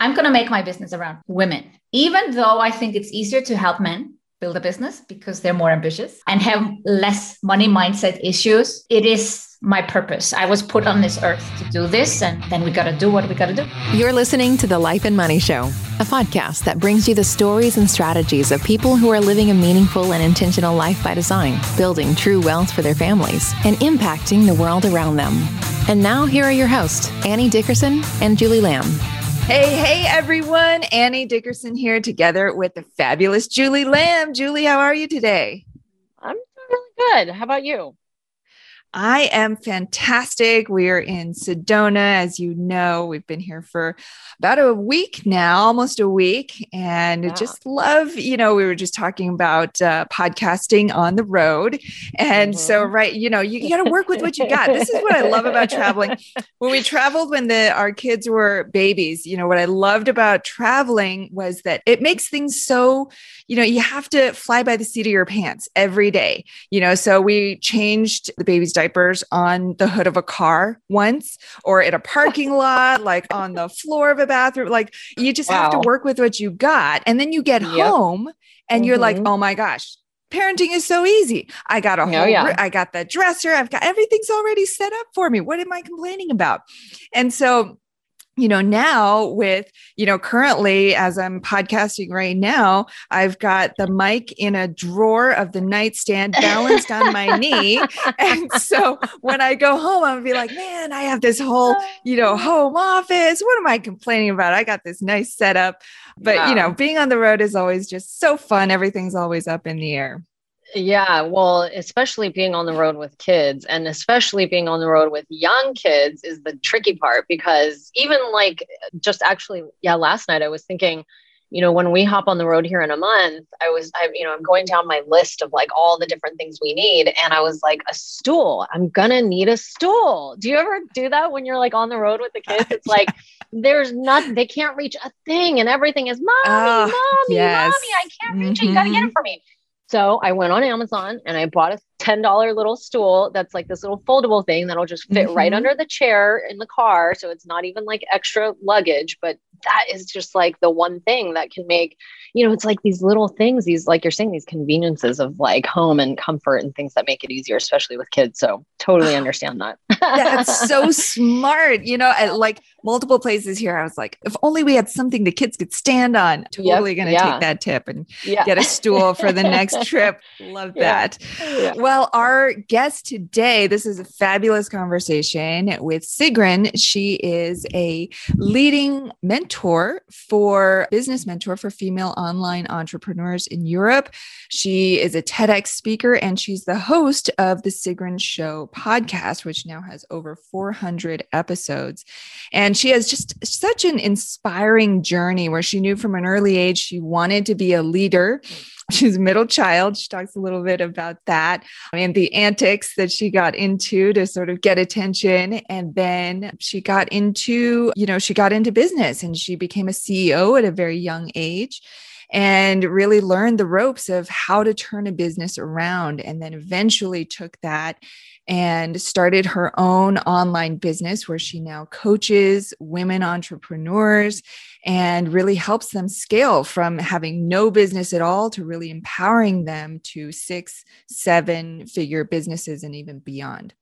I'm going to make my business around women, even though I think it's easier to help men build a business because they're more ambitious and have less money mindset issues. It is my purpose. I was put on this earth to do this, and then we got to do what we got to do. You're listening to The Life and Money Show, a podcast that brings you the stories and strategies of people who are living a meaningful and intentional life by design, building true wealth for their families, and impacting the world around them. And now, here are your hosts, Annie Dickerson and Julie Lamb. Hey, hey, everyone. Annie Dickerson here together with the fabulous Julie Lamb. Julie, how are you today? I'm really good. How about you? I am fantastic. We are in Sedona, as you know. We've been here for about a week now, almost a week, and just love. You know, we were just talking about uh, podcasting on the road, and mm-hmm. so right, you know, you, you got to work with what you got. This is what I love about traveling. When we traveled when the our kids were babies, you know, what I loved about traveling was that it makes things so you know, you have to fly by the seat of your pants every day, you know. So we changed the baby's diapers on the hood of a car once or in a parking lot, like on the floor of a bathroom. Like you just wow. have to work with what you got. And then you get yep. home and mm-hmm. you're like, mm-hmm. oh my gosh, parenting is so easy. I got a oh, whole, oh, yeah. I got the dresser. I've got everything's already set up for me. What am I complaining about? And so you know, now with, you know, currently as I'm podcasting right now, I've got the mic in a drawer of the nightstand balanced on my knee. And so when I go home, I'm gonna be like, man, I have this whole, you know, oh. home office. What am I complaining about? I got this nice setup. But, wow. you know, being on the road is always just so fun. Everything's always up in the air. Yeah, well, especially being on the road with kids and especially being on the road with young kids is the tricky part because even like just actually, yeah, last night I was thinking, you know, when we hop on the road here in a month, I was, I, you know, I'm going down my list of like all the different things we need. And I was like, a stool, I'm going to need a stool. Do you ever do that when you're like on the road with the kids? It's like, there's not, they can't reach a thing and everything is mommy, uh, mommy, yes. mommy, I can't reach mm-hmm. it. You got to get it for me. So I went on Amazon and I bought a $10 little stool that's like this little foldable thing that'll just fit mm-hmm. right under the chair in the car. So it's not even like extra luggage, but that is just like the one thing that can make, you know, it's like these little things, these, like you're saying, these conveniences of like home and comfort and things that make it easier, especially with kids. So totally understand that. That's so smart. You know, like multiple places here, I was like, if only we had something the kids could stand on. Totally yep. going to yeah. take that tip and yeah. get a stool for the next trip. Love that. Yeah. Well, our guest today, this is a fabulous conversation with Sigrun. She is a leading mentor mentor for business mentor for female online entrepreneurs in Europe. She is a TEDx speaker and she's the host of the Sigrun Show podcast, which now has over 400 episodes. And she has just such an inspiring journey where she knew from an early age she wanted to be a leader She's a middle child. She talks a little bit about that and the antics that she got into to sort of get attention. And then she got into, you know, she got into business and she became a CEO at a very young age and really learned the ropes of how to turn a business around. And then eventually took that and started her own online business where she now coaches women entrepreneurs and really helps them scale from having no business at all to really empowering them to six, seven figure businesses and even beyond.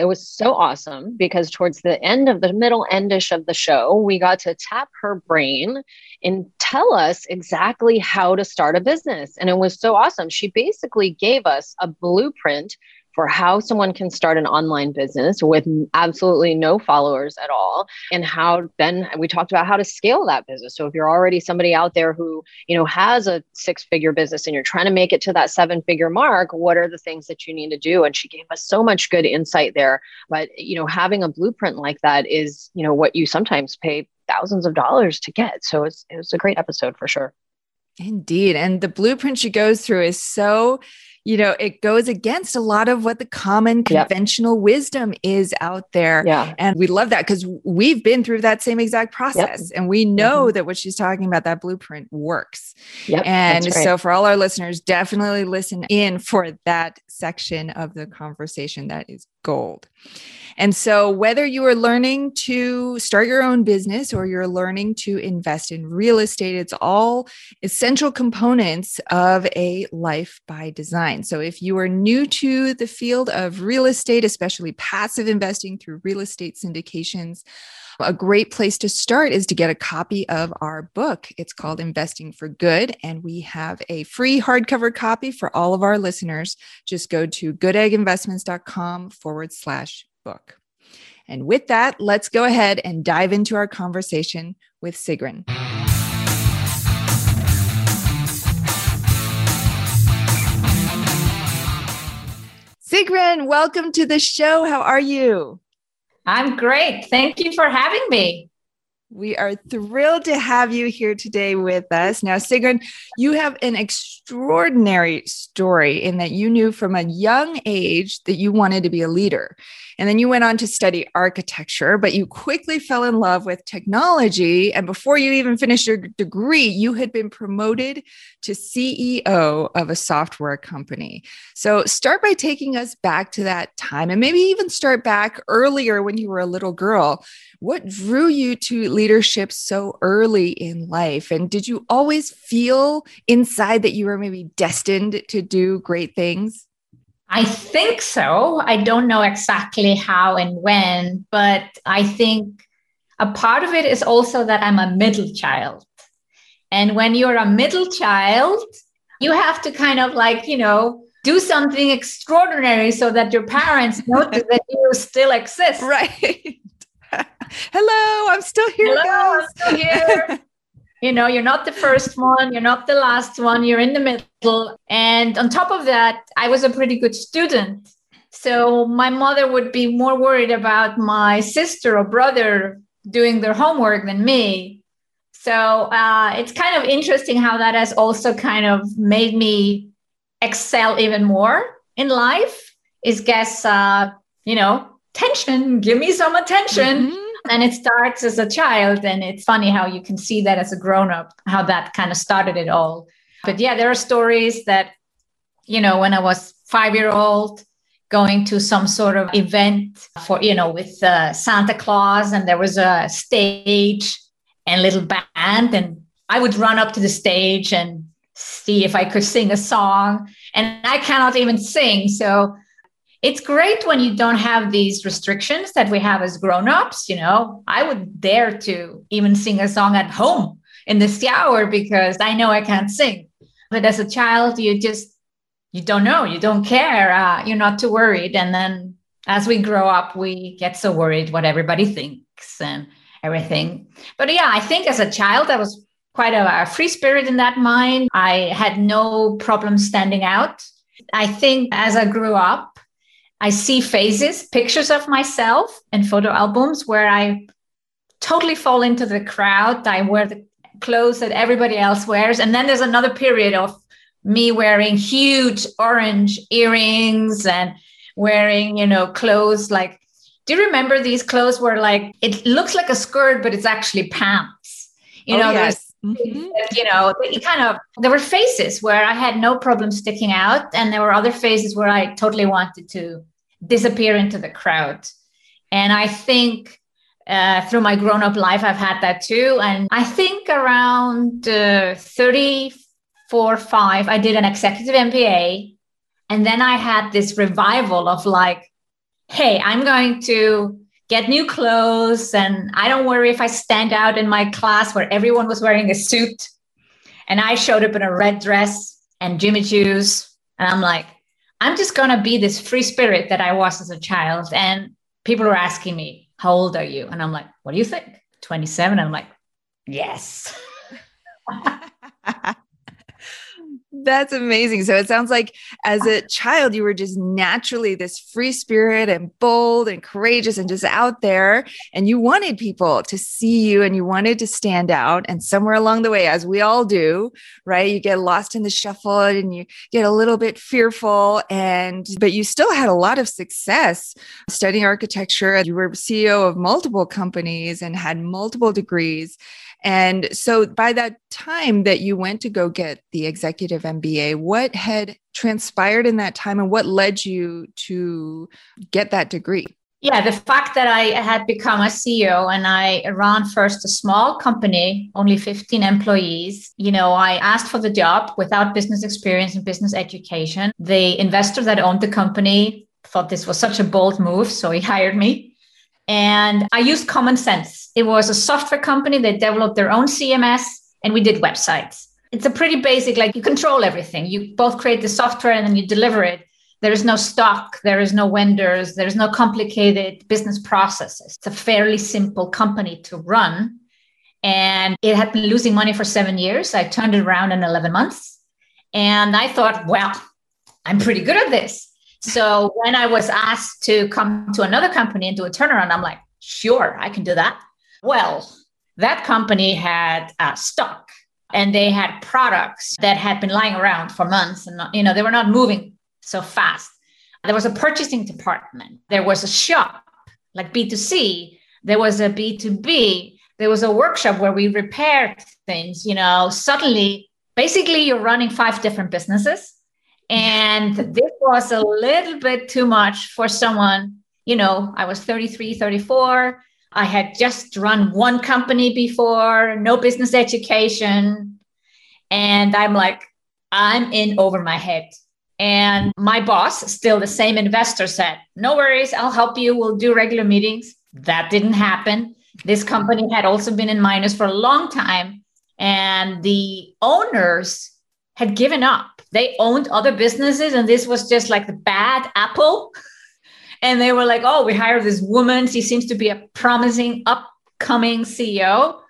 It was so awesome because towards the end of the middle endish of the show, we got to tap her brain and tell us exactly how to start a business. And it was so awesome. She basically gave us a blueprint for how someone can start an online business with absolutely no followers at all and how then we talked about how to scale that business. So if you're already somebody out there who you know has a six figure business and you're trying to make it to that seven figure mark what are the things that you need to do? And she gave us so much good insight there. But you know having a blueprint like that is you know what you sometimes pay thousands of dollars to get. So it's, it was a great episode for sure. Indeed. And the blueprint she goes through is so you know, it goes against a lot of what the common conventional yep. wisdom is out there. Yeah. And we love that because we've been through that same exact process yep. and we know mm-hmm. that what she's talking about, that blueprint works. Yep, and right. so for all our listeners, definitely listen in for that section of the conversation. That is gold. And so, whether you are learning to start your own business or you're learning to invest in real estate, it's all essential components of a life by design. So, if you are new to the field of real estate, especially passive investing through real estate syndications, a great place to start is to get a copy of our book. It's called Investing for Good, and we have a free hardcover copy for all of our listeners. Just go to goodegginvestments.com forward slash book. And with that, let's go ahead and dive into our conversation with Sigrun. Sigrun, welcome to the show. How are you? I'm great. Thank you for having me. We are thrilled to have you here today with us. Now, Sigrun, you have an extraordinary story in that you knew from a young age that you wanted to be a leader. And then you went on to study architecture, but you quickly fell in love with technology. And before you even finished your degree, you had been promoted to CEO of a software company. So start by taking us back to that time and maybe even start back earlier when you were a little girl. What drew you to leadership so early in life? And did you always feel inside that you were maybe destined to do great things? I think so. I don't know exactly how and when, but I think a part of it is also that I'm a middle child. And when you're a middle child, you have to kind of like, you know, do something extraordinary so that your parents notice that you still exist. Right. Hello, I'm still here. Hello, I'm still here. you know, you're not the first one, you're not the last one, you're in the middle. And on top of that, I was a pretty good student. So my mother would be more worried about my sister or brother doing their homework than me. So uh, it's kind of interesting how that has also kind of made me excel even more in life. Is guess, uh, you know, tension, give me some attention. Mm-hmm and it starts as a child and it's funny how you can see that as a grown up how that kind of started it all. But yeah there are stories that you know when i was 5 year old going to some sort of event for you know with uh, santa claus and there was a stage and little band and i would run up to the stage and see if i could sing a song. And i cannot even sing so it's great when you don't have these restrictions that we have as grown-ups you know. I would dare to even sing a song at home in the shower because i know i can't sing. But as a child you just you don't know you don't care uh, you're not too worried. And then as we grow up we get so worried what everybody thinks and everything. But yeah i think as a child i was quite a, a free spirit in that mind. I had no problem standing out. I think as i grew up I see phases, pictures of myself in photo albums where I totally fall into the crowd. I wear the clothes that everybody else wears. And then there's another period of me wearing huge orange earrings and wearing, you know, clothes like, do you remember these clothes where like it looks like a skirt, but it's actually pants? You oh, know, yes. Mm-hmm. you know, it kind of there were phases where I had no problem sticking out, and there were other phases where I totally wanted to disappear into the crowd. And I think uh, through my grown up life, I've had that too. And I think around uh, 34, 5, I did an executive MBA. And then I had this revival of like, hey, I'm going to get new clothes. And I don't worry if I stand out in my class where everyone was wearing a suit. And I showed up in a red dress and Jimmy Choo's. And I'm like, I'm just going to be this free spirit that I was as a child. And people are asking me, How old are you? And I'm like, What do you think? 27. I'm like, Yes. That's amazing. So it sounds like as a child, you were just naturally this free spirit and bold and courageous and just out there. And you wanted people to see you and you wanted to stand out. And somewhere along the way, as we all do, right, you get lost in the shuffle and you get a little bit fearful. And, but you still had a lot of success studying architecture. You were CEO of multiple companies and had multiple degrees. And so by that time that you went to go get the executive MBA, what had transpired in that time and what led you to get that degree? Yeah, the fact that I had become a CEO and I ran first a small company, only 15 employees. You know, I asked for the job without business experience and business education. The investor that owned the company thought this was such a bold move, so he hired me. And I used common sense. It was a software company. They developed their own CMS and we did websites. It's a pretty basic, like you control everything. You both create the software and then you deliver it there is no stock, there is no vendors, there's no complicated business processes. It's a fairly simple company to run. And it had been losing money for seven years. I turned it around in 11 months. And I thought, well, I'm pretty good at this. So when I was asked to come to another company and do a turnaround, I'm like, sure, I can do that. Well, that company had uh, stock and they had products that had been lying around for months and you know they were not moving so fast. There was a purchasing department, there was a shop like B2C, there was a B2B, there was a workshop where we repaired things. You know, suddenly, basically, you're running five different businesses. And this was a little bit too much for someone, you know, I was 33, 34. I had just run one company before, no business education. And I'm like, I'm in over my head. And my boss, still the same investor, said, No worries, I'll help you. We'll do regular meetings. That didn't happen. This company had also been in minus for a long time. And the owners had given up. They owned other businesses, and this was just like the bad apple. And they were like, Oh, we hired this woman. She seems to be a promising upcoming CEO.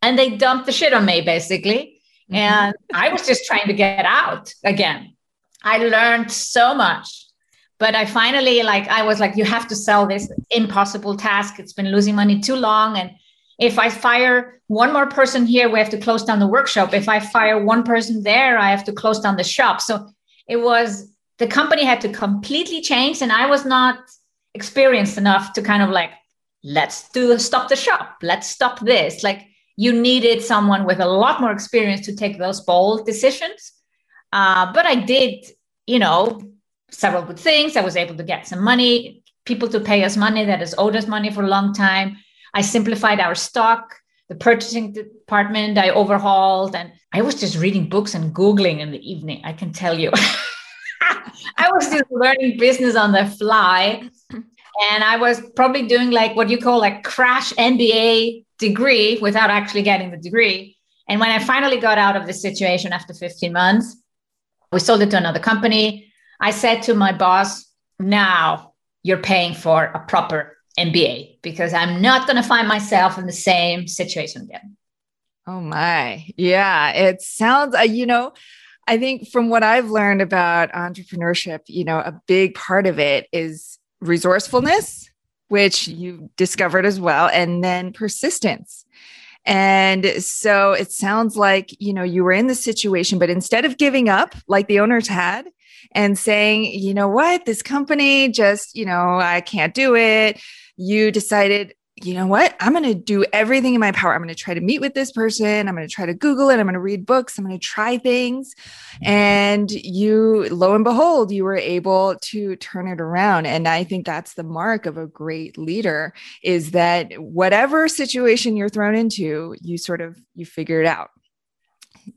And they dumped the shit on me, basically. Mm-hmm. And I was just trying to get out again I learned so much. But I finally like I was like, you have to sell this impossible task. It's been losing money too long. And if I fire one more person here, we have to close down the workshop. If I fire one person there, I have to close down the shop. So it was the company had to completely change. And I was not experienced enough to kind of like, let's do stop the shop. Let's stop this. Like you needed someone with a lot more experience to take those bold decisions. Uh, but I did, you know, several good things. I was able to get some money, people to pay us money that has owed us money for a long time. I simplified our stock, the purchasing department I overhauled, and I was just reading books and Googling in the evening. I can tell you. I was just learning business on the fly. And I was probably doing like what you call like crash MBA degree without actually getting the degree. And when I finally got out of the situation after 15 months, we sold it to another company. I said to my boss, now you're paying for a proper MBA because I'm not going to find myself in the same situation again. Oh my. Yeah. It sounds, uh, you know, I think from what I've learned about entrepreneurship, you know, a big part of it is resourcefulness, which you discovered as well, and then persistence. And so it sounds like, you know, you were in the situation, but instead of giving up like the owners had and saying, you know what, this company just, you know, I can't do it, you decided, you know what? I'm going to do everything in my power. I'm going to try to meet with this person. I'm going to try to Google it. I'm going to read books. I'm going to try things. Mm-hmm. And you, lo and behold, you were able to turn it around. And I think that's the mark of a great leader is that whatever situation you're thrown into, you sort of, you figure it out.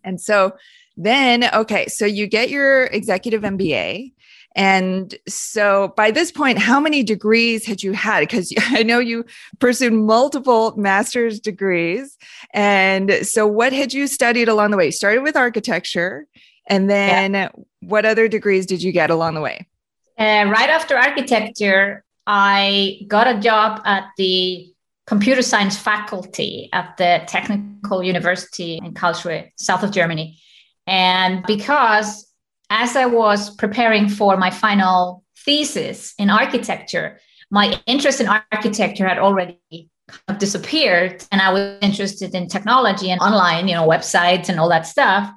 And so then, okay, so you get your executive MBA and so by this point, how many degrees had you had? Because I know you pursued multiple master's degrees. And so what had you studied along the way? You started with architecture. And then yeah. what other degrees did you get along the way? Uh, right after architecture, I got a job at the computer science faculty at the Technical University in Karlsruhe, south of Germany. And because as I was preparing for my final thesis in architecture, my interest in architecture had already kind of disappeared. And I was interested in technology and online, you know, websites and all that stuff.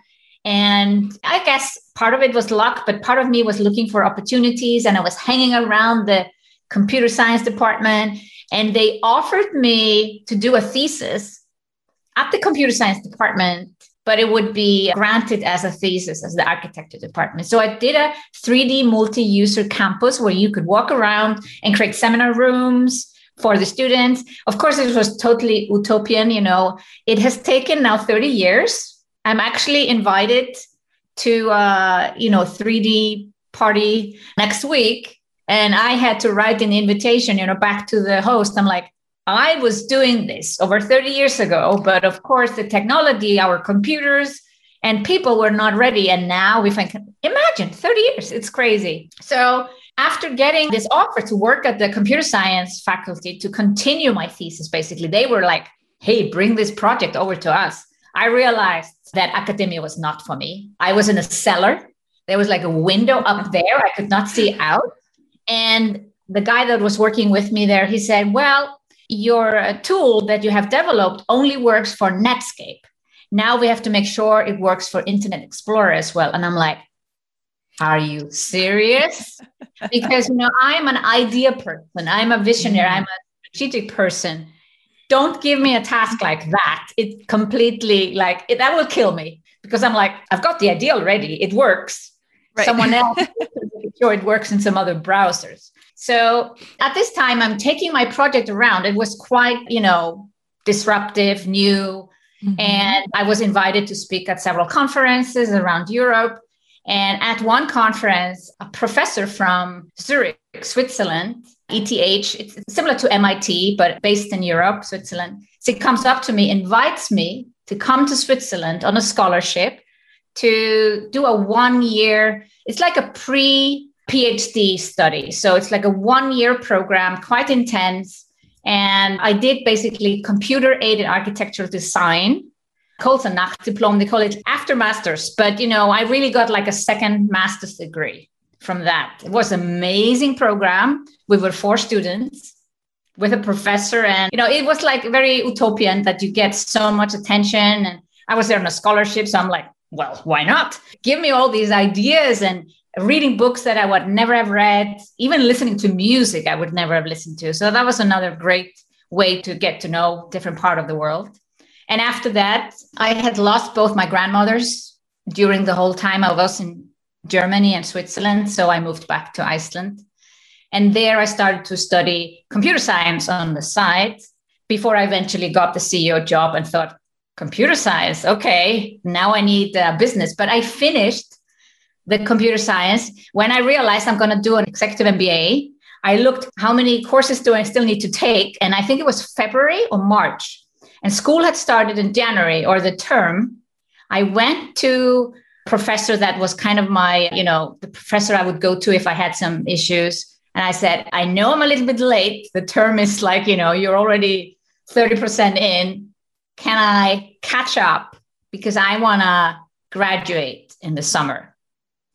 And I guess part of it was luck, but part of me was looking for opportunities. And I was hanging around the computer science department. And they offered me to do a thesis at the computer science department, but it would be granted as a thesis as the architecture department. So I did a 3D multi user campus where you could walk around and create seminar rooms for the students. Of course, it was totally utopian. You know, it has taken now 30 years. I'm actually invited to, uh, you know, 3D party next week. And I had to write an invitation, you know, back to the host. I'm like, I was doing this over 30 years ago, but of course, the technology, our computers, and people were not ready. And now we think, imagine 30 years, it's crazy. So, after getting this offer to work at the computer science faculty to continue my thesis, basically, they were like, hey, bring this project over to us. I realized that academia was not for me. I was in a cellar. There was like a window up there. I could not see out. And the guy that was working with me there, he said, well, your uh, tool that you have developed only works for Netscape. Now we have to make sure it works for Internet Explorer as well. And I'm like, are you serious? because you know, I'm an idea person, I'm a visionary, I'm a strategic person. Don't give me a task like that. It completely like it, that will kill me because I'm like, I've got the idea already. It works. Right. Someone else make sure it works in some other browsers. So at this time, I'm taking my project around. It was quite, you know, disruptive, new. Mm-hmm. And I was invited to speak at several conferences around Europe. And at one conference, a professor from Zurich, Switzerland, ETH, it's similar to MIT, but based in Europe, Switzerland. So he comes up to me, invites me to come to Switzerland on a scholarship to do a one year, it's like a pre PhD study. So it's like a one year program, quite intense. And I did basically computer aided architectural design called a Nachdiplom. They call it after masters. But, you know, I really got like a second master's degree from that. It was an amazing program. We were four students with a professor. And, you know, it was like very utopian that you get so much attention. And I was there on a scholarship. So I'm like, well, why not? Give me all these ideas and reading books that I would never have read, even listening to music I would never have listened to. So that was another great way to get to know different part of the world. And after that, I had lost both my grandmothers during the whole time I was in Germany and Switzerland. So I moved back to Iceland. And there I started to study computer science on the side before I eventually got the CEO job and thought, computer science, okay, now I need a business. But I finished the computer science. When I realized I'm going to do an executive MBA, I looked how many courses do I still need to take, and I think it was February or March, and school had started in January or the term. I went to professor that was kind of my, you know, the professor I would go to if I had some issues. And I said, I know I'm a little bit late. The term is like, you know, you're already 30% in. Can I catch up? Because I want to graduate in the summer.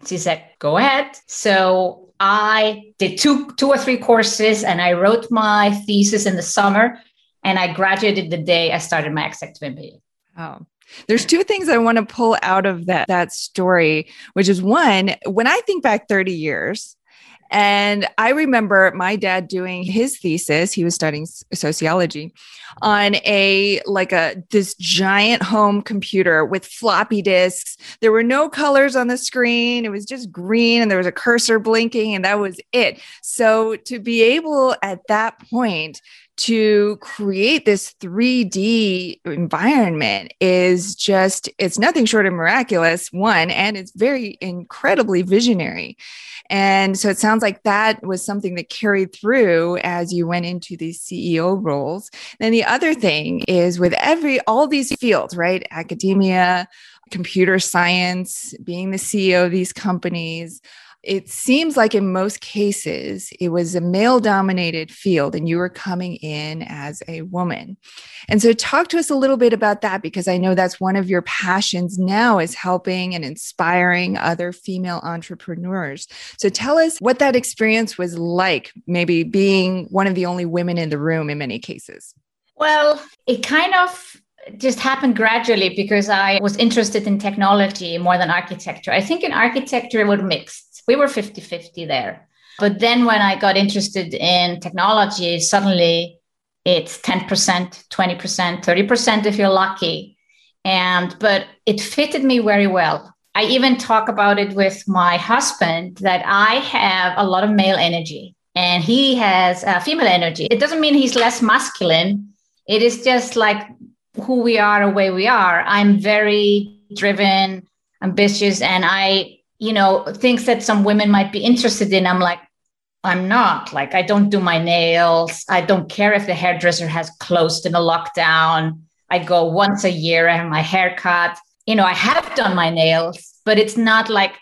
She said, go ahead. So I did two, two or three courses and I wrote my thesis in the summer and I graduated the day I started my executive MBA. Oh, there's two things I want to pull out of that that story, which is one, when I think back 30 years, and I remember my dad doing his thesis, he was studying sociology on a like a this giant home computer with floppy disks. There were no colors on the screen. It was just green and there was a cursor blinking and that was it. So to be able at that point to create this 3D environment is just, it's nothing short of miraculous, one, and it's very incredibly visionary. And so it sounds like that was something that carried through as you went into these CEO roles. Then the other thing is with every, all these fields, right? Academia, computer science, being the CEO of these companies, it seems like in most cases it was a male dominated field and you were coming in as a woman. And so talk to us a little bit about that because i know that's one of your passions now is helping and inspiring other female entrepreneurs. So tell us what that experience was like maybe being one of the only women in the room in many cases. Well it kind of just happened gradually because I was interested in technology more than architecture. I think in architecture it was mixed we were 50 50 there. But then when I got interested in technology, suddenly it's 10%, 20%, 30% if you're lucky. And, but it fitted me very well. I even talk about it with my husband that I have a lot of male energy and he has uh, female energy. It doesn't mean he's less masculine. It is just like who we are, the way we are. I'm very driven, ambitious, and I, you know, things that some women might be interested in. I'm like, I'm not. Like, I don't do my nails. I don't care if the hairdresser has closed in a lockdown. I go once a year, I have my hair cut. You know, I have done my nails, but it's not like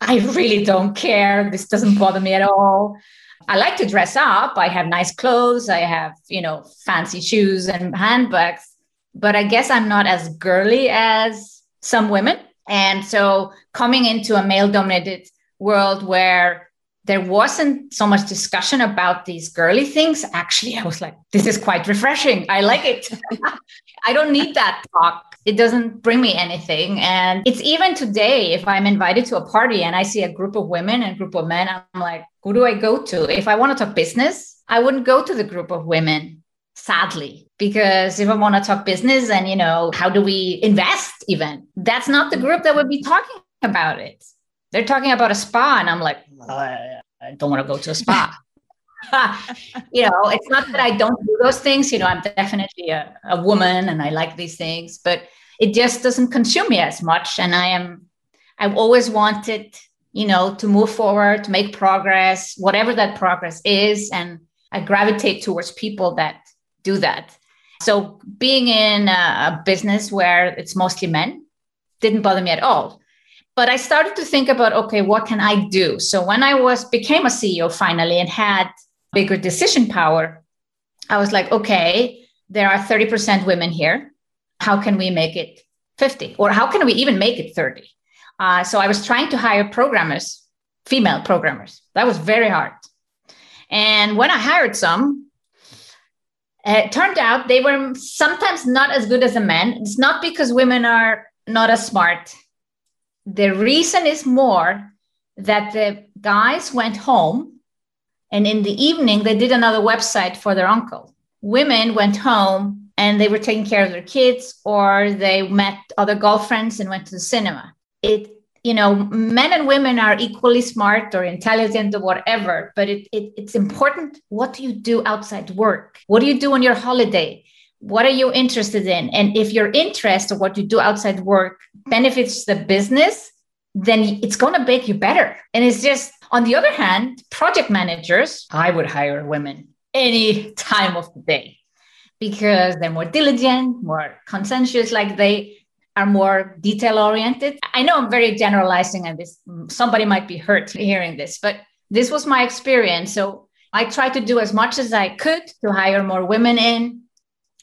I really don't care. This doesn't bother me at all. I like to dress up. I have nice clothes. I have, you know, fancy shoes and handbags, but I guess I'm not as girly as some women. And so coming into a male dominated world where there wasn't so much discussion about these girly things. Actually, I was like, this is quite refreshing. I like it. I don't need that talk. It doesn't bring me anything. And it's even today, if I'm invited to a party and I see a group of women and group of men, I'm like, who do I go to? If I want to talk business, I wouldn't go to the group of women, sadly, because if I want to talk business and, you know, how do we invest even, that's not the group that would be talking about it. They're talking about a spa and i'm like i don't want to go to a spa. You know it's not that i don't do those things. You know i'm definitely a, a woman and i like these things but it just doesn't consume me as much. And i am i've always wanted you know to move forward to make progress whatever that progress is. And i gravitate towards people that do that so being in a, business where it's mostly men didn't bother me at all. But i started to think about okay what can i do? So when i was became a ceo finally and had bigger decision power i was like okay there are 30% women here. How can we make it 50 or how can we even make it 30 uh, so i was trying to hire programmers female programmers. That was very hard. And when i hired some it turned out they were sometimes not as good as the men it's not because women are not as smart the reason is more that the guys went home and in the evening they did another website for their uncle. Women went home and they were taking care of their kids or they met other girlfriends and went to the cinema. It you know, men and women are equally smart or intelligent or whatever, but it, it, it's important. What do you do outside work? What do you do on your holiday? what are you interested in and if your interest or what you do outside work benefits the business then it's going to make you better and it's just on the other hand project managers i would hire women any time of the day because they're more diligent more conscientious like they are more detail oriented i know i'm very generalizing and this somebody might be hurt hearing this but this was my experience so i tried to do as much as i could to hire more women in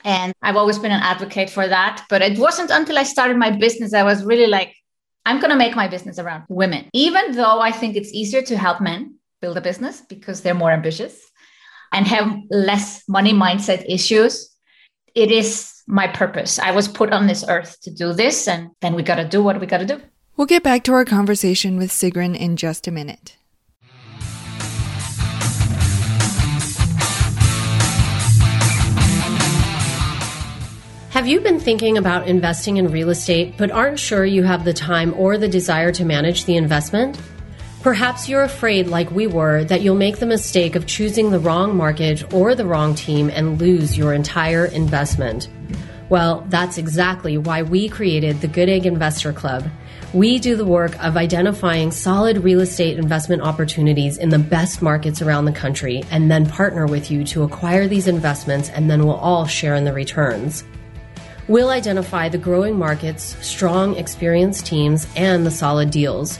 and I've always been an advocate for that. But it wasn't until I started my business I was really like, I'm going to make my business around women, even though I think it's easier to help men build a business because they're more ambitious and have less money mindset issues. It is my purpose. I was put on this earth to do this, and then we got to do what we got to do. We'll get back to our conversation with Sigrun in just a minute. Have you been thinking about investing in real estate but aren't sure you have the time or the desire to manage the investment? Perhaps you're afraid, like we were, that you'll make the mistake of choosing the wrong mortgage or the wrong team and lose your entire investment. Well, that's exactly why we created the Good Egg Investor Club. We do the work of identifying solid real estate investment opportunities in the best markets around the country and then partner with you to acquire these investments and then we'll all share in the returns. We'll identify the growing markets, strong, experienced teams, and the solid deals.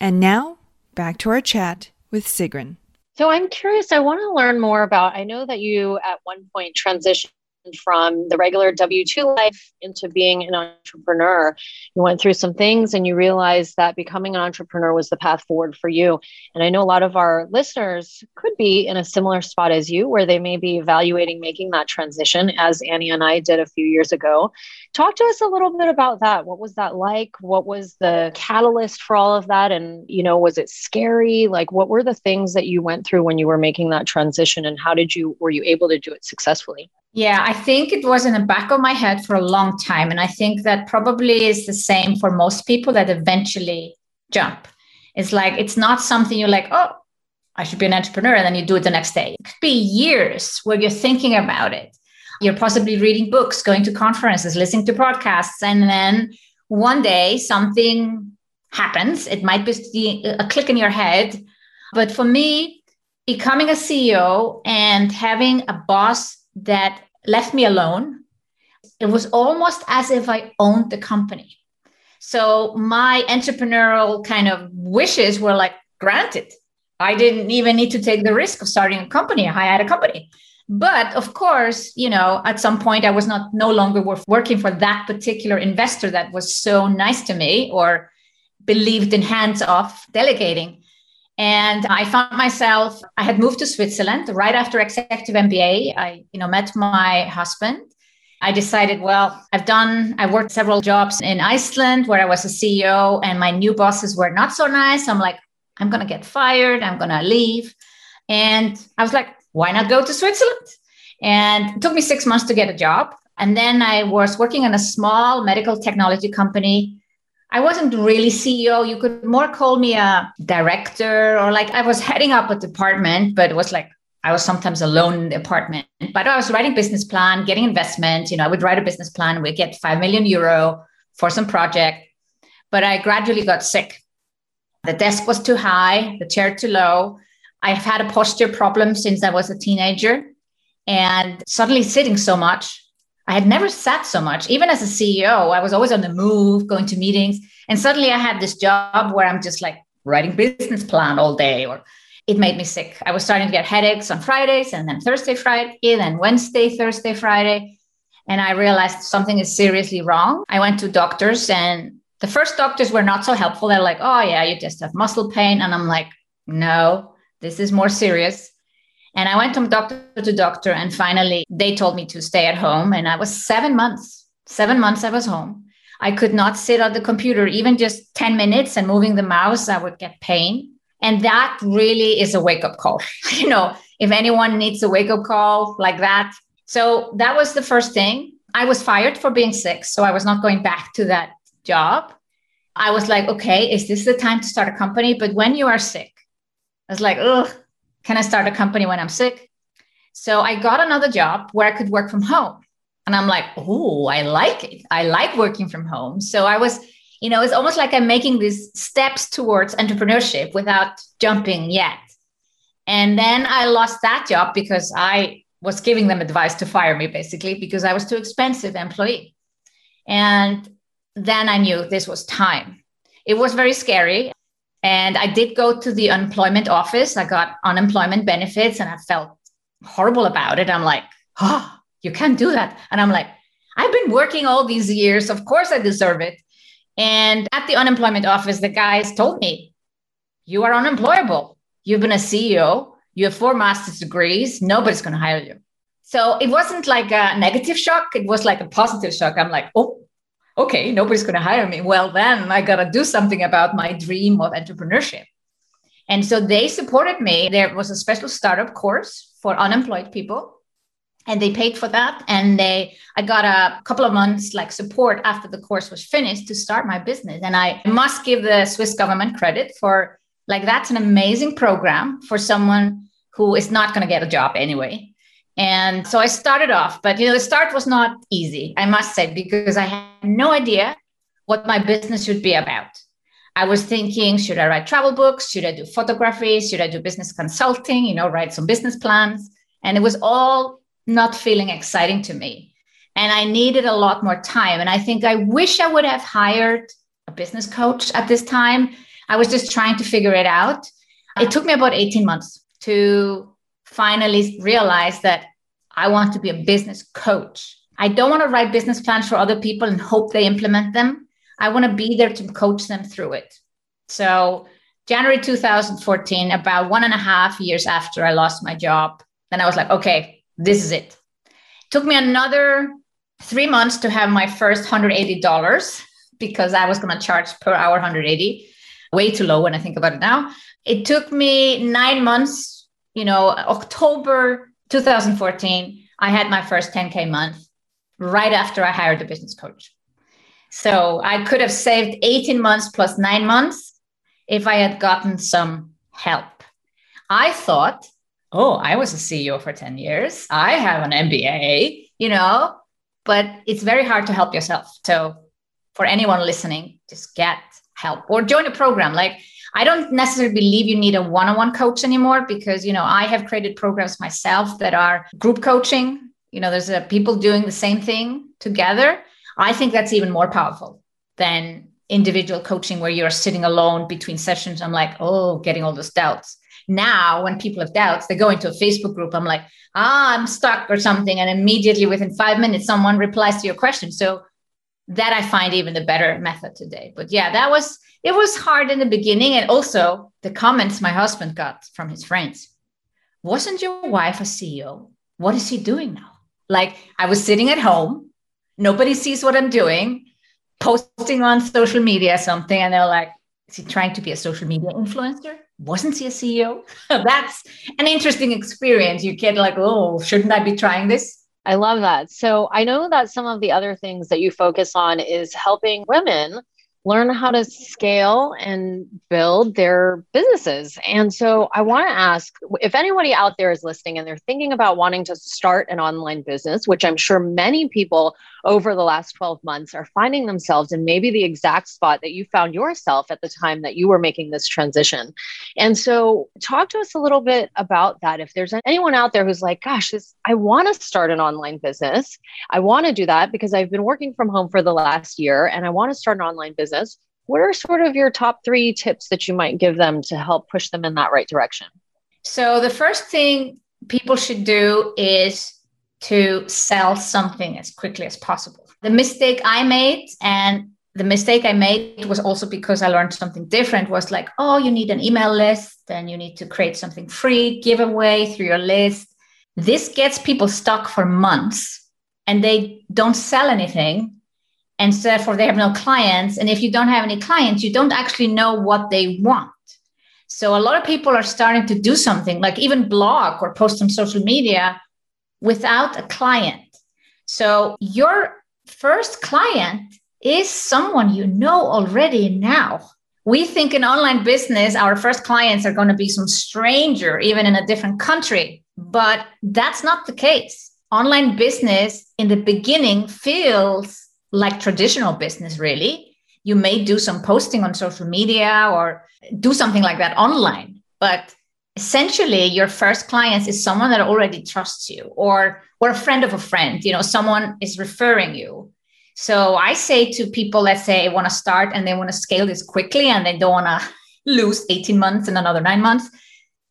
And now back to our chat with Sigrun. So I'm curious, I want to learn more about. I know that you at one point transitioned from the regular W 2 life into being an entrepreneur. You went through some things and you realized that becoming an entrepreneur was the path forward for you. And I know a lot of our listeners could be in a similar spot as you, where they may be evaluating making that transition, as Annie and I did a few years ago. Talk to us a little bit about that. What was that like? What was the catalyst for all of that? And, you know, was it scary? Like, what were the things that you went through when you were making that transition? And how did you, were you able to do it successfully? Yeah, I think it was in the back of my head for a long time. And I think that probably is the same for most people that eventually jump. It's like, it's not something you're like, oh, I should be an entrepreneur. And then you do it the next day. It could be years where you're thinking about it. You're possibly reading books, going to conferences, listening to podcasts. And then one day something happens. It might be a click in your head. But for me, becoming a CEO and having a boss that left me alone. It was almost as if I owned the company. So my entrepreneurial kind of wishes were like granted. I didn't even need to take the risk of starting a company. I had a company. But of course, you know, at some point I was not no longer worth working for that particular investor that was so nice to me or believed in hands off delegating. And I found myself, I had moved to Switzerland right after executive MBA. I, you know, met my husband. I decided, well, I've done, I worked several jobs in Iceland where I was a CEO and my new bosses were not so nice. I'm like, I'm going to get fired. I'm going to leave. And I was like, why not go to Switzerland? And it took me six months to get a job. And then I was working in a small medical technology company I wasn't really CEO. You could more call me a director or like I was heading up a department, but it was like I was sometimes alone in the apartment. But I was writing business plan, getting investment. You know, I would write a business plan, we get five million euro for some project. But I gradually got sick. The desk was too high, the chair too low. I've had a posture problem since I was a teenager. And suddenly sitting so much I had never sat so much. Even as a CEO, I was always on the move, going to meetings. And suddenly I had this job where I'm just like writing business plan all day or it made me sick. I was starting to get headaches on Fridays and then Thursday, Friday, then Wednesday, Thursday, Friday. And I realized something is seriously wrong. I went to doctors and the first doctors were not so helpful. They're like, oh, yeah, you just have muscle pain. And I'm like, no, this is more serious. And I went from doctor to doctor, and finally they told me to stay at home. And I was seven months, seven months I was home. I could not sit at the computer, even just 10 minutes and moving the mouse, I would get pain. And that really is a wake up call. you know, if anyone needs a wake up call like that. So that was the first thing. I was fired for being sick. So I was not going back to that job. I was like, okay, is this the time to start a company? But when you are sick, I was like, ugh, can I start a company when I'm sick? So I got another job where I could work from home. And I'm like, oh, I like it. I like working from home. So I was, you know, it's almost like I'm making these steps towards entrepreneurship without jumping yet. And then I lost that job because I was giving them advice to fire me basically because I was too expensive employee. And then I knew this was time. It was very scary. And I did go to the unemployment office. I got unemployment benefits and I felt horrible about it. I'm like, oh, you can't do that. And I'm like, I've been working all these years. Of course I deserve it. And at the unemployment office, the guys told me, you are unemployable. You've been a CEO. You have four master's degrees. Nobody's going to hire you. So it wasn't like a negative shock. It was like a positive shock. I'm like, oh, okay, nobody's going to hire me. Well, then I got to do something about my dream of entrepreneurship. And so they supported me. There was a special startup course for unemployed people and they paid for that and they i got a couple of months like support after the course was finished to start my business and i must give the swiss government credit for like that's an amazing program for someone who is not going to get a job anyway and so i started off but you know the start was not easy i must say because i had no idea what my business should be about I was thinking, should I write travel books? Should I do photography? Should I do business consulting? You know, write some business plans? And it was all not feeling exciting to me. And I needed a lot more time. And I think I wish I would have hired a business coach at this time. I was just trying to figure it out. It took me about 18 months to finally realized that I want to be a business coach. I don't want to write business plans for other people and hope they implement them. I want to be there to coach them through it. So, January 2014, about one and a half years after I lost my job, then I was like, okay, this is it. it took me another three months to have my first $180 because I was going to charge per hour 180, way too low when I think about it now. It took me nine months, you know, October 2014, I had my first 10K month right after I hired a business coach. So I could have saved 18 months plus nine months if I had gotten some help. I thought, oh, I was a CEO for 10 years. I have an MBA, you know, but it's very hard to help yourself. So for anyone listening, just get help or join a program. Like I don't necessarily believe you need a one-on-one coach anymore because, you know, I have created programs myself that are group coaching. You know, there's a, people doing the same thing together I think that's even more powerful than individual coaching where you're sitting alone between sessions. I'm like, oh, getting all those doubts. Now, when people have doubts, they go into a Facebook group. I'm like, ah, I'm stuck or something. And immediately within five minutes, someone replies to your question. So that I find even the better method today. But yeah, that was, it was hard in the beginning. And also the comments my husband got from his friends. Wasn't your wife a CEO? What is he doing now? Like I was sitting at home nobody sees what I'm doing, posting on social media something, and they're like, is he trying to be a social media influencer? Wasn't he a CEO? That's an interesting experience. You get like, oh, shouldn't I be trying this? I love that. So I know that some of the other things that you focus on is helping women learn how to scale and build their businesses. And so I want to ask if anybody out there is listening and they're thinking about wanting to start an online business, which I'm sure many people over the last 12 months are finding themselves in maybe the exact spot that you found yourself at the time that you were making this transition. And so talk to us a little bit about that. If there's anyone out there who's like, gosh, this, I want to start an online business. I want to do that because I've been working from home for the last year and I want to start an online business what are sort of your top three tips that you might give them to help push them in that right direction? So, the first thing people should do is to sell something as quickly as possible. The mistake I made, and the mistake I made was also because I learned something different, was like, oh, you need an email list and you need to create something free, giveaway through your list. This gets people stuck for months and they don't sell anything and so therefore they have no clients and if you don't have any clients you don't actually know what they want so a lot of people are starting to do something like even blog or post on social media without a client. So your first client is someone you know already now. We think in online business our first clients are going to be some stranger even in a different country but that's not the case. Online business in the beginning feels like traditional business, really. You may do some posting on social media or do something like that online, but essentially your first clients is someone that already trusts you or or a friend of a friend you know someone is referring you so i say to people let's say want to start and they want to scale this quickly and they don't want to lose 18 months and another nine months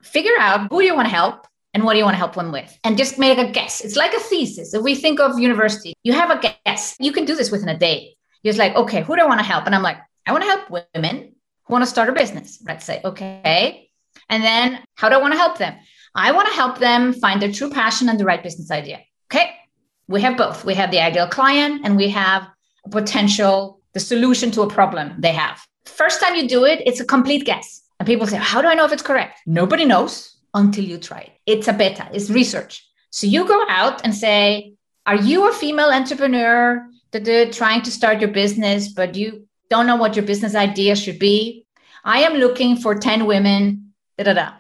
figure out who you want to help and what do you want to help them with? And just make a guess. It's like a thesis. If we think of university, you have a guess. You can do this within a day. You're just like, okay, who do I want to help? And I'm like, I want to help women who want to start a business. Let's say, okay. And then how do I want to help them? I want to help them find their true passion and the right business idea. Okay. We have both. We have the ideal client and we have a potential, the solution to a problem they have. First time you do it, it's a complete guess And people say, How do I know if it's correct? Nobody knows until you try it. It's a beta, it's research. So you go out and say, Are you a female entrepreneur that trying to start your business, but you don't know what your business idea should be? I am looking for 10 women. Da, da.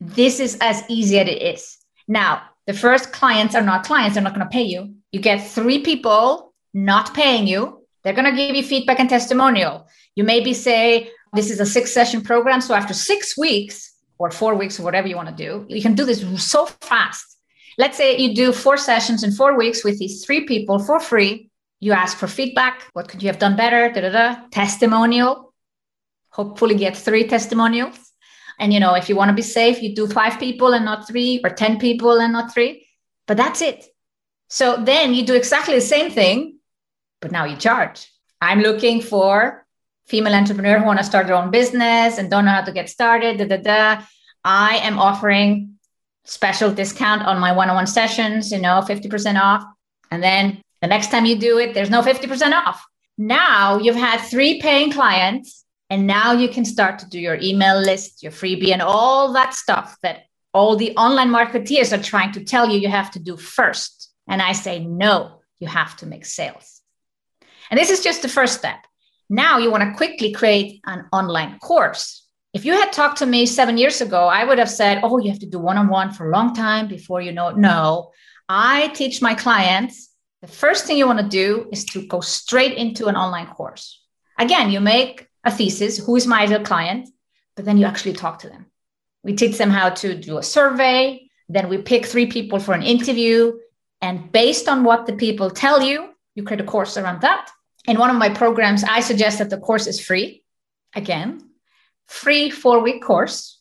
This is as easy as it is. Now, the first clients are not clients, they're not going to pay you. You get three people not paying you. They're going to give you feedback and testimonial. You maybe say, This is a six session program. So after six weeks or four weeks or whatever you want to do, you can do this so fast. Let's say you do four sessions in four weeks with these three people for free. You ask for feedback. What could you have done better? Da, da, da. Testimonial. Hopefully, get three testimonials. And you know, if you want to be safe, you do five people and not three, or 10 people and not three. But that's it. So then you do exactly the same thing, but now you charge. I'm looking for female entrepreneur who want to start their own business and don't know how to get started. Da, da, da. I am offering special discount on my one-on-one sessions, you know, 50% off. And then the next time you do it, there's no 50% off. Now you've had three paying clients and now you can start to do your email list, your freebie, and all that stuff that all the online marketeers are trying to tell you you have to do first. And I say, no, you have to make sales. And this is just the first step. Now you want to quickly create an online course. If you had talked to me seven years ago, I would have said, oh, you have to do one on one for a long time before you know it. No, I teach my clients the first thing you want to do is to go straight into an online course. Again, you make a thesis who is my ideal client, but then you actually talk to them. We teach them how to do a survey. Then we pick three people for an interview. And based on what the people tell you, you create a course around that. In one of my programs, I suggest that the course is free. Again, free four week course.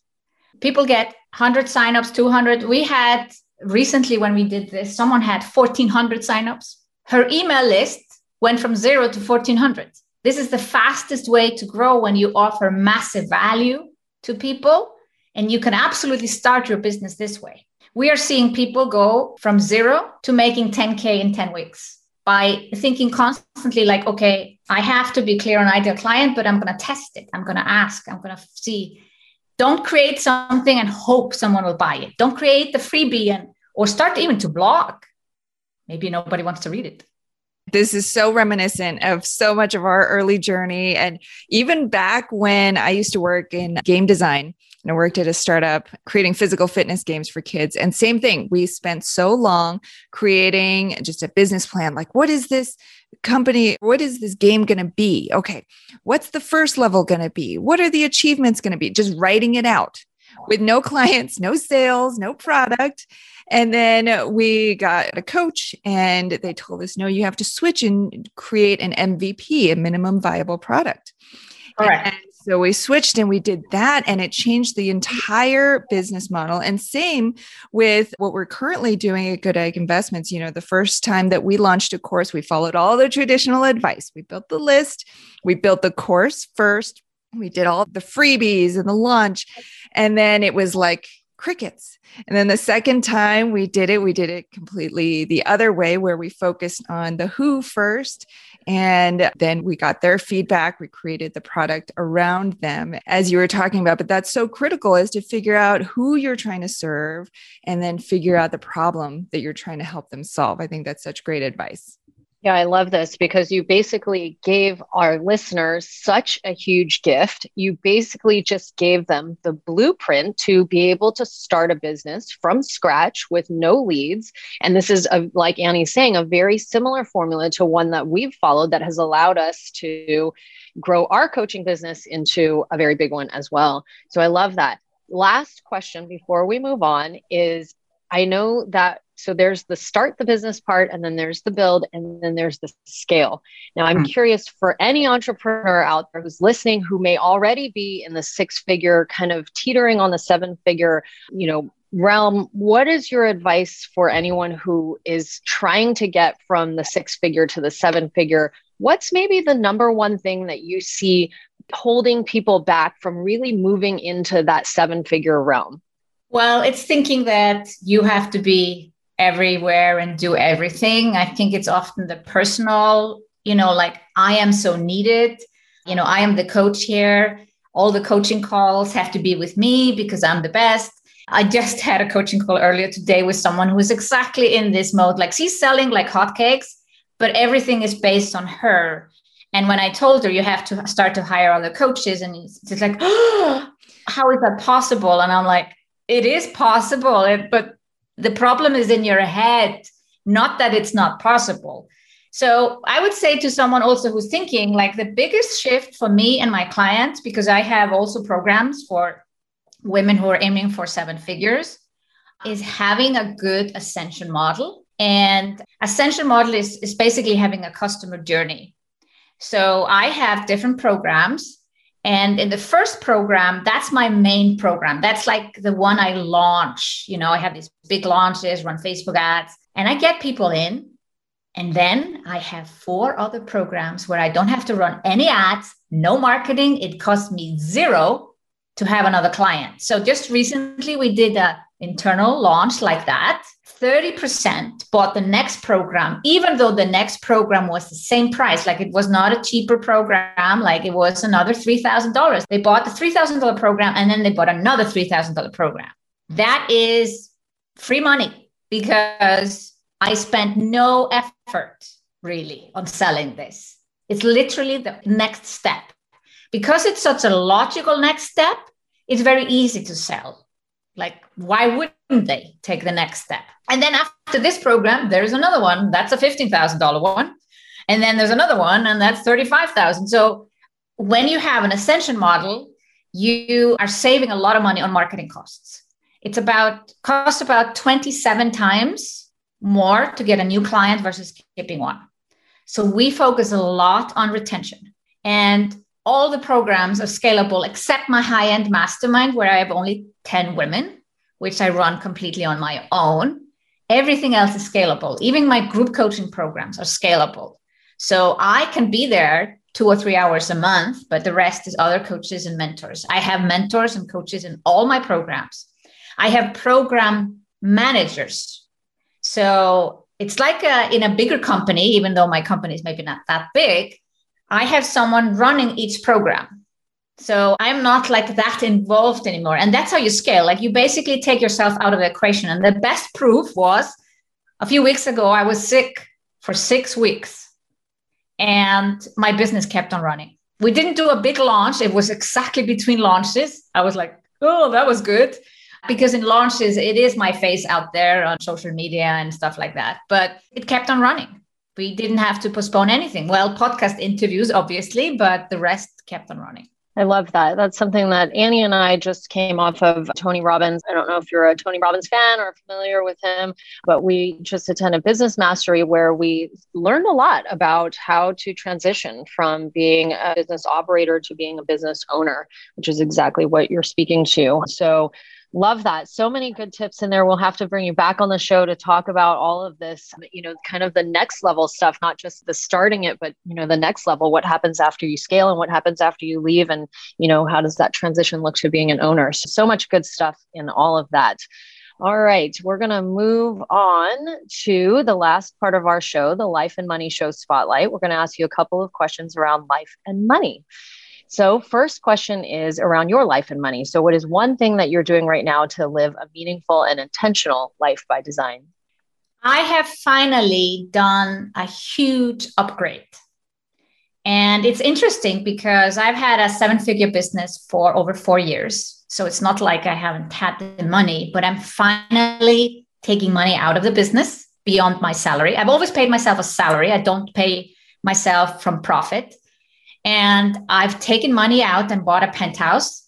People get 100 signups, 200. We had recently, when we did this, someone had 1,400 signups. Her email list went from zero to 1,400. This is the fastest way to grow when you offer massive value to people. And you can absolutely start your business this way. We are seeing people go from zero to making 10K in 10 weeks by thinking constantly like, okay, I have to be clear on ideal client, but I'm going to test it. I'm going to ask. I'm going to see. Don't create something and hope someone will buy it. Don't create the freebie and or start even to blog. Maybe nobody wants to read it. This is so reminiscent of so much of our early journey. And even back when I used to work in game design, and I worked at a startup creating physical fitness games for kids. And same thing, we spent so long creating just a business plan like, what is this company? What is this game going to be? Okay, what's the first level going to be? What are the achievements going to be? Just writing it out with no clients, no sales, no product. And then we got a coach and they told us, no, you have to switch and create an MVP, a minimum viable product. All right. And so we switched and we did that and it changed the entire business model. And same with what we're currently doing at Good Egg Investments. You know, the first time that we launched a course, we followed all the traditional advice. We built the list, we built the course first, we did all the freebies and the launch. And then it was like, crickets. And then the second time we did it, we did it completely the other way, where we focused on the who first. And then we got their feedback. We created the product around them, as you were talking about. But that's so critical is to figure out who you're trying to serve and then figure out the problem that you're trying to help them solve. I think that's such great advice. Yeah, I love this because you basically gave our listeners such a huge gift. You basically just gave them the blueprint to be able to start a business from scratch with no leads. And this is, a, like Annie's saying, a very similar formula to one that we've followed that has allowed us to grow our coaching business into a very big one as well. So I love that. Last question before we move on is I know that so there's the start the business part, and then there's the build, and then there's the scale. Now, I'm mm. curious for any entrepreneur out there who's listening who may already be in the six figure, kind of teetering on the seven figure, you know, realm. What is your advice for anyone who is trying to get from the six figure to the seven figure? What's maybe the number one thing that you see holding people back from really moving into that seven figure realm? Well, it's thinking that you have to be everywhere and do everything. I think it's often the personal, you know, like I am so needed. You know, I am the coach here. all the coaching calls have to be with me because I'm the best. I just had a coaching call earlier today with someone who is exactly in this mode. Like she's selling like hotcakes, but everything is based on her. And when I told her you have to start to hire other coaches, and it's like, oh, how is that possible? And I'm like, it is possible, but the problem is in your head, not that it's not possible. So I would say to someone also who's thinking like the biggest shift for me and my clients, because I have also programs for women who are aiming for seven figures, is having a good ascension model. And ascension model is, is basically having a customer journey. So I have different programs. And in the first program, that's my main program. That's like the one I launch. You know, I have these big launches, run Facebook ads, and I get people in and then I have four other programs where I don't have to run any ads, no marketing. It costs me zero to have another client. So just recently we did a internal launch like that. 30% bought the next program, even though the next program was the same price. Like it was not a cheaper program, like it was another $3,000. They bought the $3,000 program and then they bought another $3,000 program. That is free money because I spent no effort really on selling this. It's literally the next step. Because it's such a logical next step, it's very easy to sell. Like, why wouldn't Hmm. they take the next step? And then after this program, there's another one that's a $15,000 one. And then there's another one, and that's 35,000. So when you have an ascension model, you are saving a lot of money on marketing costs. It's about cost about 27 times more to get a new client versus keeping one. So we focus a lot on retention. And all the programs are scalable except my high end mastermind, where I have only 10 women, which I run completely on my own. Everything else is scalable. Even my group coaching programs are scalable. So I can be there two or three hours a month, but the rest is other coaches and mentors. I have mentors and coaches in all my programs. I have program managers so it's like a, in a bigger company, even though my company is maybe not that big, I have someone running each program. So I'm not like that involved anymore. And that's how you scale. Like you basically take yourself out of the equation. And the best proof was a few weeks ago, I was sick for six weeks and my business kept on running. We didn't do a big launch. It was exactly between launches. I was like, oh, that was good because in launches it is my face out there on social media and stuff like that but it kept on running we didn't have to postpone anything well podcast interviews obviously but the rest kept on running I love that. That's something that Annie and I just came off of Tony Robbins. I don't know if you're a Tony Robbins fan or familiar with him, but we just attended Business Mastery where we learned a lot about how to transition from being a business operator to being a business owner, which is exactly what you're speaking to. So Love that. So many good tips in there. We'll have to bring you back on the show to talk about all of this, you know, kind of the next level stuff, not just the starting it, but, you know, the next level, what happens after you scale and what happens after you leave. And, you know, how does that transition look to being an owner? So, so much good stuff in all of that. All right, we're going to move on to the last part of our show, the Life and Money Show Spotlight. We're going to ask you a couple of questions around life and money. So, first question is around your life and money. So, what is one thing that you're doing right now to live a meaningful and intentional life by design? I have finally done a huge upgrade. And it's interesting because I've had a seven figure business for over four years. So it's not like I haven't had the money, but I'm finally taking money out of the business beyond my salary. I've always paid myself a salary, I don't pay myself from profit. And I've taken money out and bought a penthouse.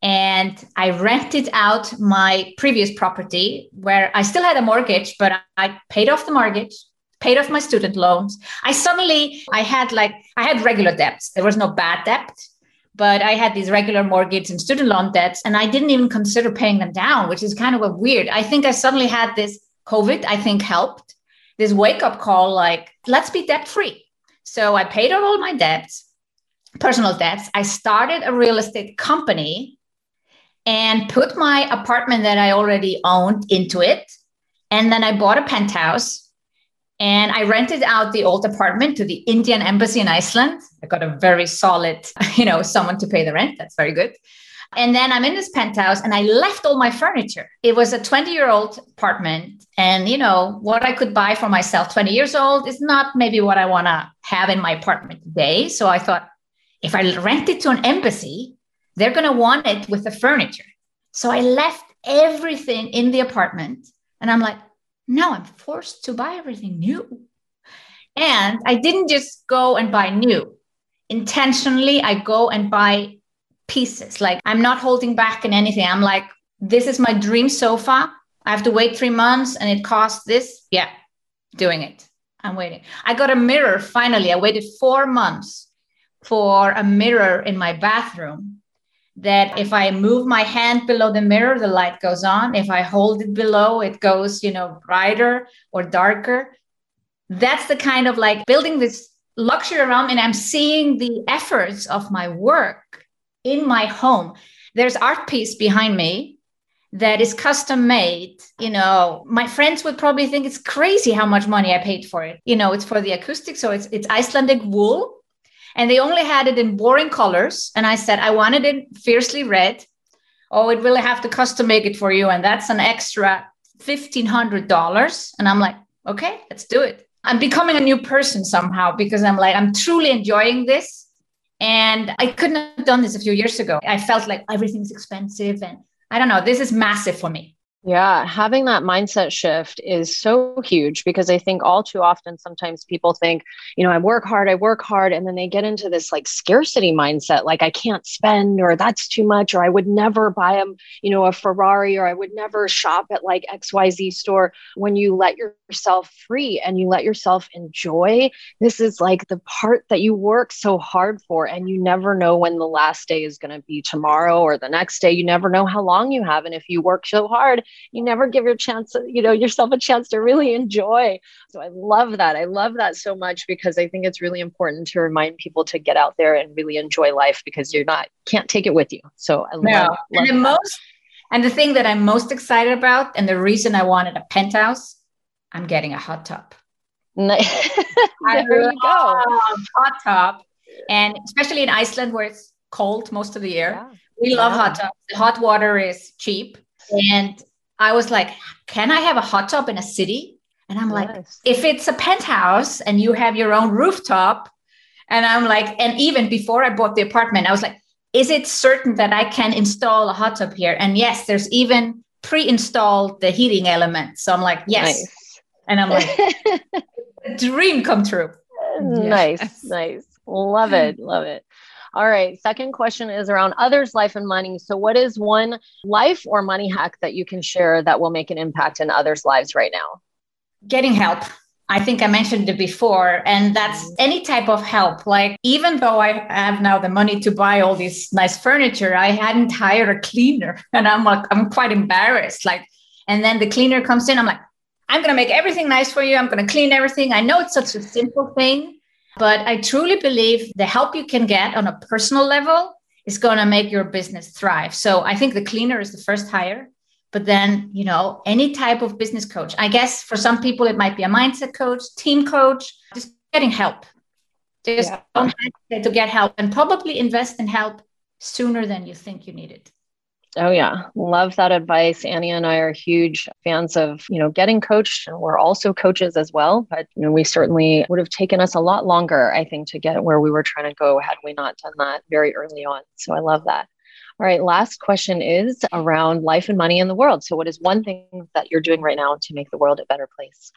And I rented out my previous property where I still had a mortgage, but I paid off the mortgage, paid off my student loans. I suddenly I had like I had regular debts. There was no bad debt, but I had these regular mortgage and student loan debts, and I didn't even consider paying them down, which is kind of a weird. I think I suddenly had this COVID, I think helped. This wake up call like, let's be debt free. So I paid off all my debts personal debts, I started a real estate company and put my apartment that I already owned into it. And then I bought a penthouse And I rented out the old apartment to the Indian embassy in Iceland. I got a very solid, you know, someone to pay the rent. That's very good. And then I'm in this penthouse and I left all my furniture. It was a 20 year old apartment. And, you know, what I could buy for myself 20 years old is not maybe what I want to have in my apartment today. So I thought if I rent it to an embassy, they're going to want it with the furniture. So I left everything in the apartment. And I'm like, now I'm forced to buy everything new. And I didn't just go and buy new. Intentionally, I go and buy pieces. Like I'm not holding back in anything. I'm like, this is my dream sofa. I have to wait three months and it costs this. Yeah, doing it. I'm waiting. I got a mirror finally. I waited four months for a mirror in my bathroom that if I move my hand below the mirror, the light goes on. If I hold it below, it goes, you know, brighter or darker. That's the kind of like building this luxury around, and I'm seeing the efforts of my work in my home. There's art piece behind me that is custom made. You know, my friends would probably think it's crazy how much money I paid for it. You know, it's for the acoustic, so it's it's Icelandic wool, and they only had it in boring colors. And I said I wanted it fiercely red. Oh, it really have to custom make it for you, and that's an extra fifteen hundred dollars. And I'm like, okay, let's do it. I'm becoming a new person somehow because I'm like, I'm truly enjoying this and I couldn't have done this a few years ago. I felt like everything's expensive and I don't know, this is massive for me. Yeah, having that mindset shift is so huge because I think all too often sometimes people think, you know, I work hard, I work hard, and then they get into this like scarcity mindset, like I can't spend or that's too much, or I would never buy a, you know, a Ferrari or I would never shop at like XYZ store. When you let yourself free and you let yourself enjoy, this is like the part that you work so hard for, and you never know when the last day is going to be tomorrow or the next day. You never know how long you have. And if you work so hard, you never give your chance you know yourself a chance to really enjoy so i love that i love that so much because i think it's really important to remind people to get out there and really enjoy life because you're not can't take it with you so i love, no. love and the that. most and the thing that i'm most excited about and the reason i wanted a penthouse i'm getting a hot tub there you go hot tub and especially in iceland where it's cold most of the year yeah. we love yeah. hot tubs hot water is cheap and I was like, can I have a hot tub in a city? And I'm yes. like, if it's a penthouse and you have your own rooftop, and I'm like, and even before I bought the apartment, I was like, is it certain that I can install a hot tub here? And yes, there's even pre-installed the heating element. So I'm like, yes. Nice. And I'm like, dream come true. Nice, yes. nice. Love it, love it. All right. Second question is around others' life and money. So, what is one life or money hack that you can share that will make an impact in others' lives right now? Getting help. I think I mentioned it before, and that's mm-hmm. any type of help. Like, even though I have now the money to buy all this nice furniture, I hadn't hired a cleaner, and I'm like, I'm quite embarrassed. Like, and then the cleaner comes in, I'm like, I'm going to make everything nice for you. I'm going to clean everything. I know it's such a simple thing, but I truly believe the help you can get on a personal level is going to make your business thrive. So I think the cleaner is the first hire. But then, you know, any type of business coach. I guess for some people, it might be a mindset coach, team coach, just getting help. Just yeah. don't hesitate to get help and probably invest in help sooner than you think you need it. Oh yeah, love that advice. Annie and I are huge fans of, you know, getting coached. And we're also coaches as well, but you know, we certainly would have taken us a lot longer, I think, to get where we were trying to go had we not done that very early on. So I love that. All right, last question is around life and money in the world. So what is one thing that you're doing right now to make the world a better place?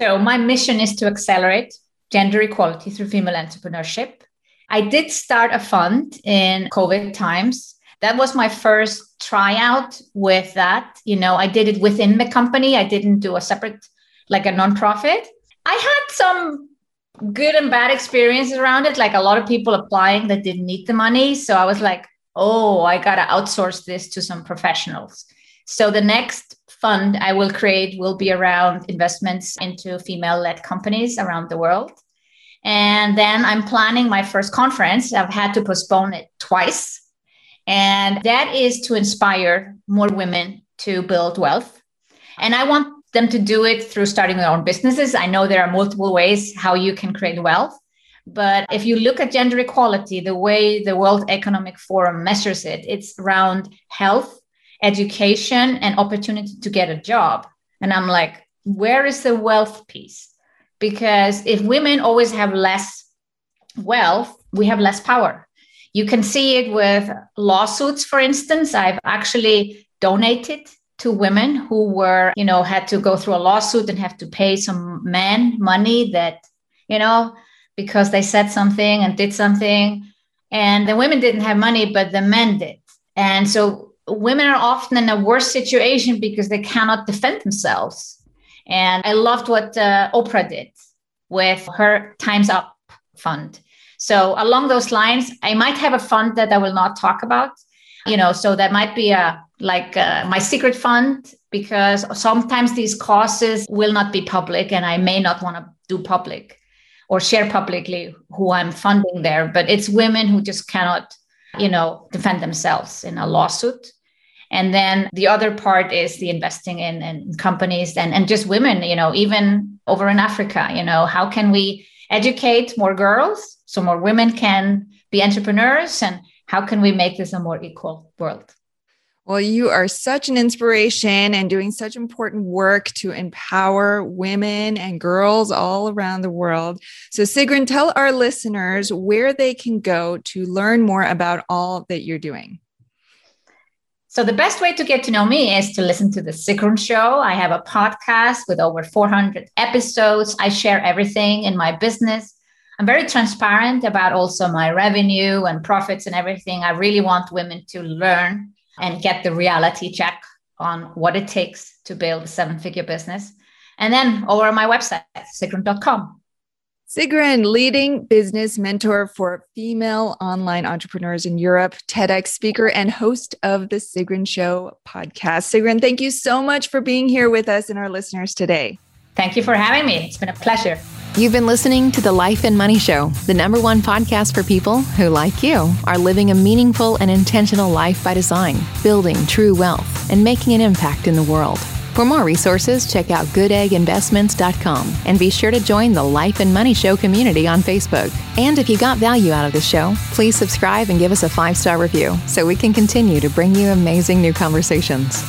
So my mission is to accelerate gender equality through female entrepreneurship. I did start a fund in COVID times that was my first tryout with that. You know, I did it within the company. I didn't do a separate, like a nonprofit. I had some good and bad experiences around it. Like a lot of people applying that didn't need the money. So I was like, oh, I got to outsource this to some professionals. So the next fund I will create will be around investments into female led companies around the world. And then I'm planning my first conference. I've had to postpone it twice and that is to inspire more women to build wealth. And I want them to do it through starting their own businesses. I know there are multiple ways how you can create wealth. But if you look at gender equality, the way the World Economic Forum measures it, it's around health, education, and opportunity to get a job. And I'm like, where is the wealth piece? Because if women always have less wealth, we have less power. You can see it with lawsuits, for instance. I've actually donated to women who were, you know, had to go through a lawsuit and have to pay some men money that, you know, because they said something and did something. And the women didn't have money, but the men did. And so women are often in a worse situation because they cannot defend themselves. And I loved what uh, Oprah did with her Time's Up fund. So along those lines, I might have a fund that I will not talk about. You know, so that might be a like uh, my secret fund because sometimes these causes will not be public, and I may not want to do public or share publicly who I'm funding there. But it's women who just cannot, you know, defend themselves in a lawsuit. And then the other part is the investing in, in companies and, and just women, you know, even over in Africa, you know, how can we educate more girls so more women can be entrepreneurs and how can we make this a more equal world well, you are such an inspiration and doing such important work to empower women and girls all around the world. So, Sigrun, tell our listeners where they can go to learn more about all that you're doing. So, the best way to get to know me is to listen to The Sigrun Show. I have a podcast with over 400 episodes. I share everything in my business I'm very transparent about also my revenue and profits and everything. I really want women to learn and get the reality check on what it takes to build a seven figure business. And then over on my website, sigrun.com. Sigrun, leading business mentor for female online entrepreneurs in Europe, TEDx speaker, and host of the Sigrun Show podcast. Sigrun, thank you so much for being here with us and our listeners today. Thank you for having me. It's been a pleasure. You've been listening to The Life and Money Show, the number one podcast for people who, like you, are living a meaningful and intentional life by design, building true wealth, and making an impact in the world. For more resources, check out goodegginvestments.com and be sure to join the Life and Money Show community on Facebook. And if you got value out of the show, please subscribe and give us a five star review so we can continue to bring you amazing new conversations.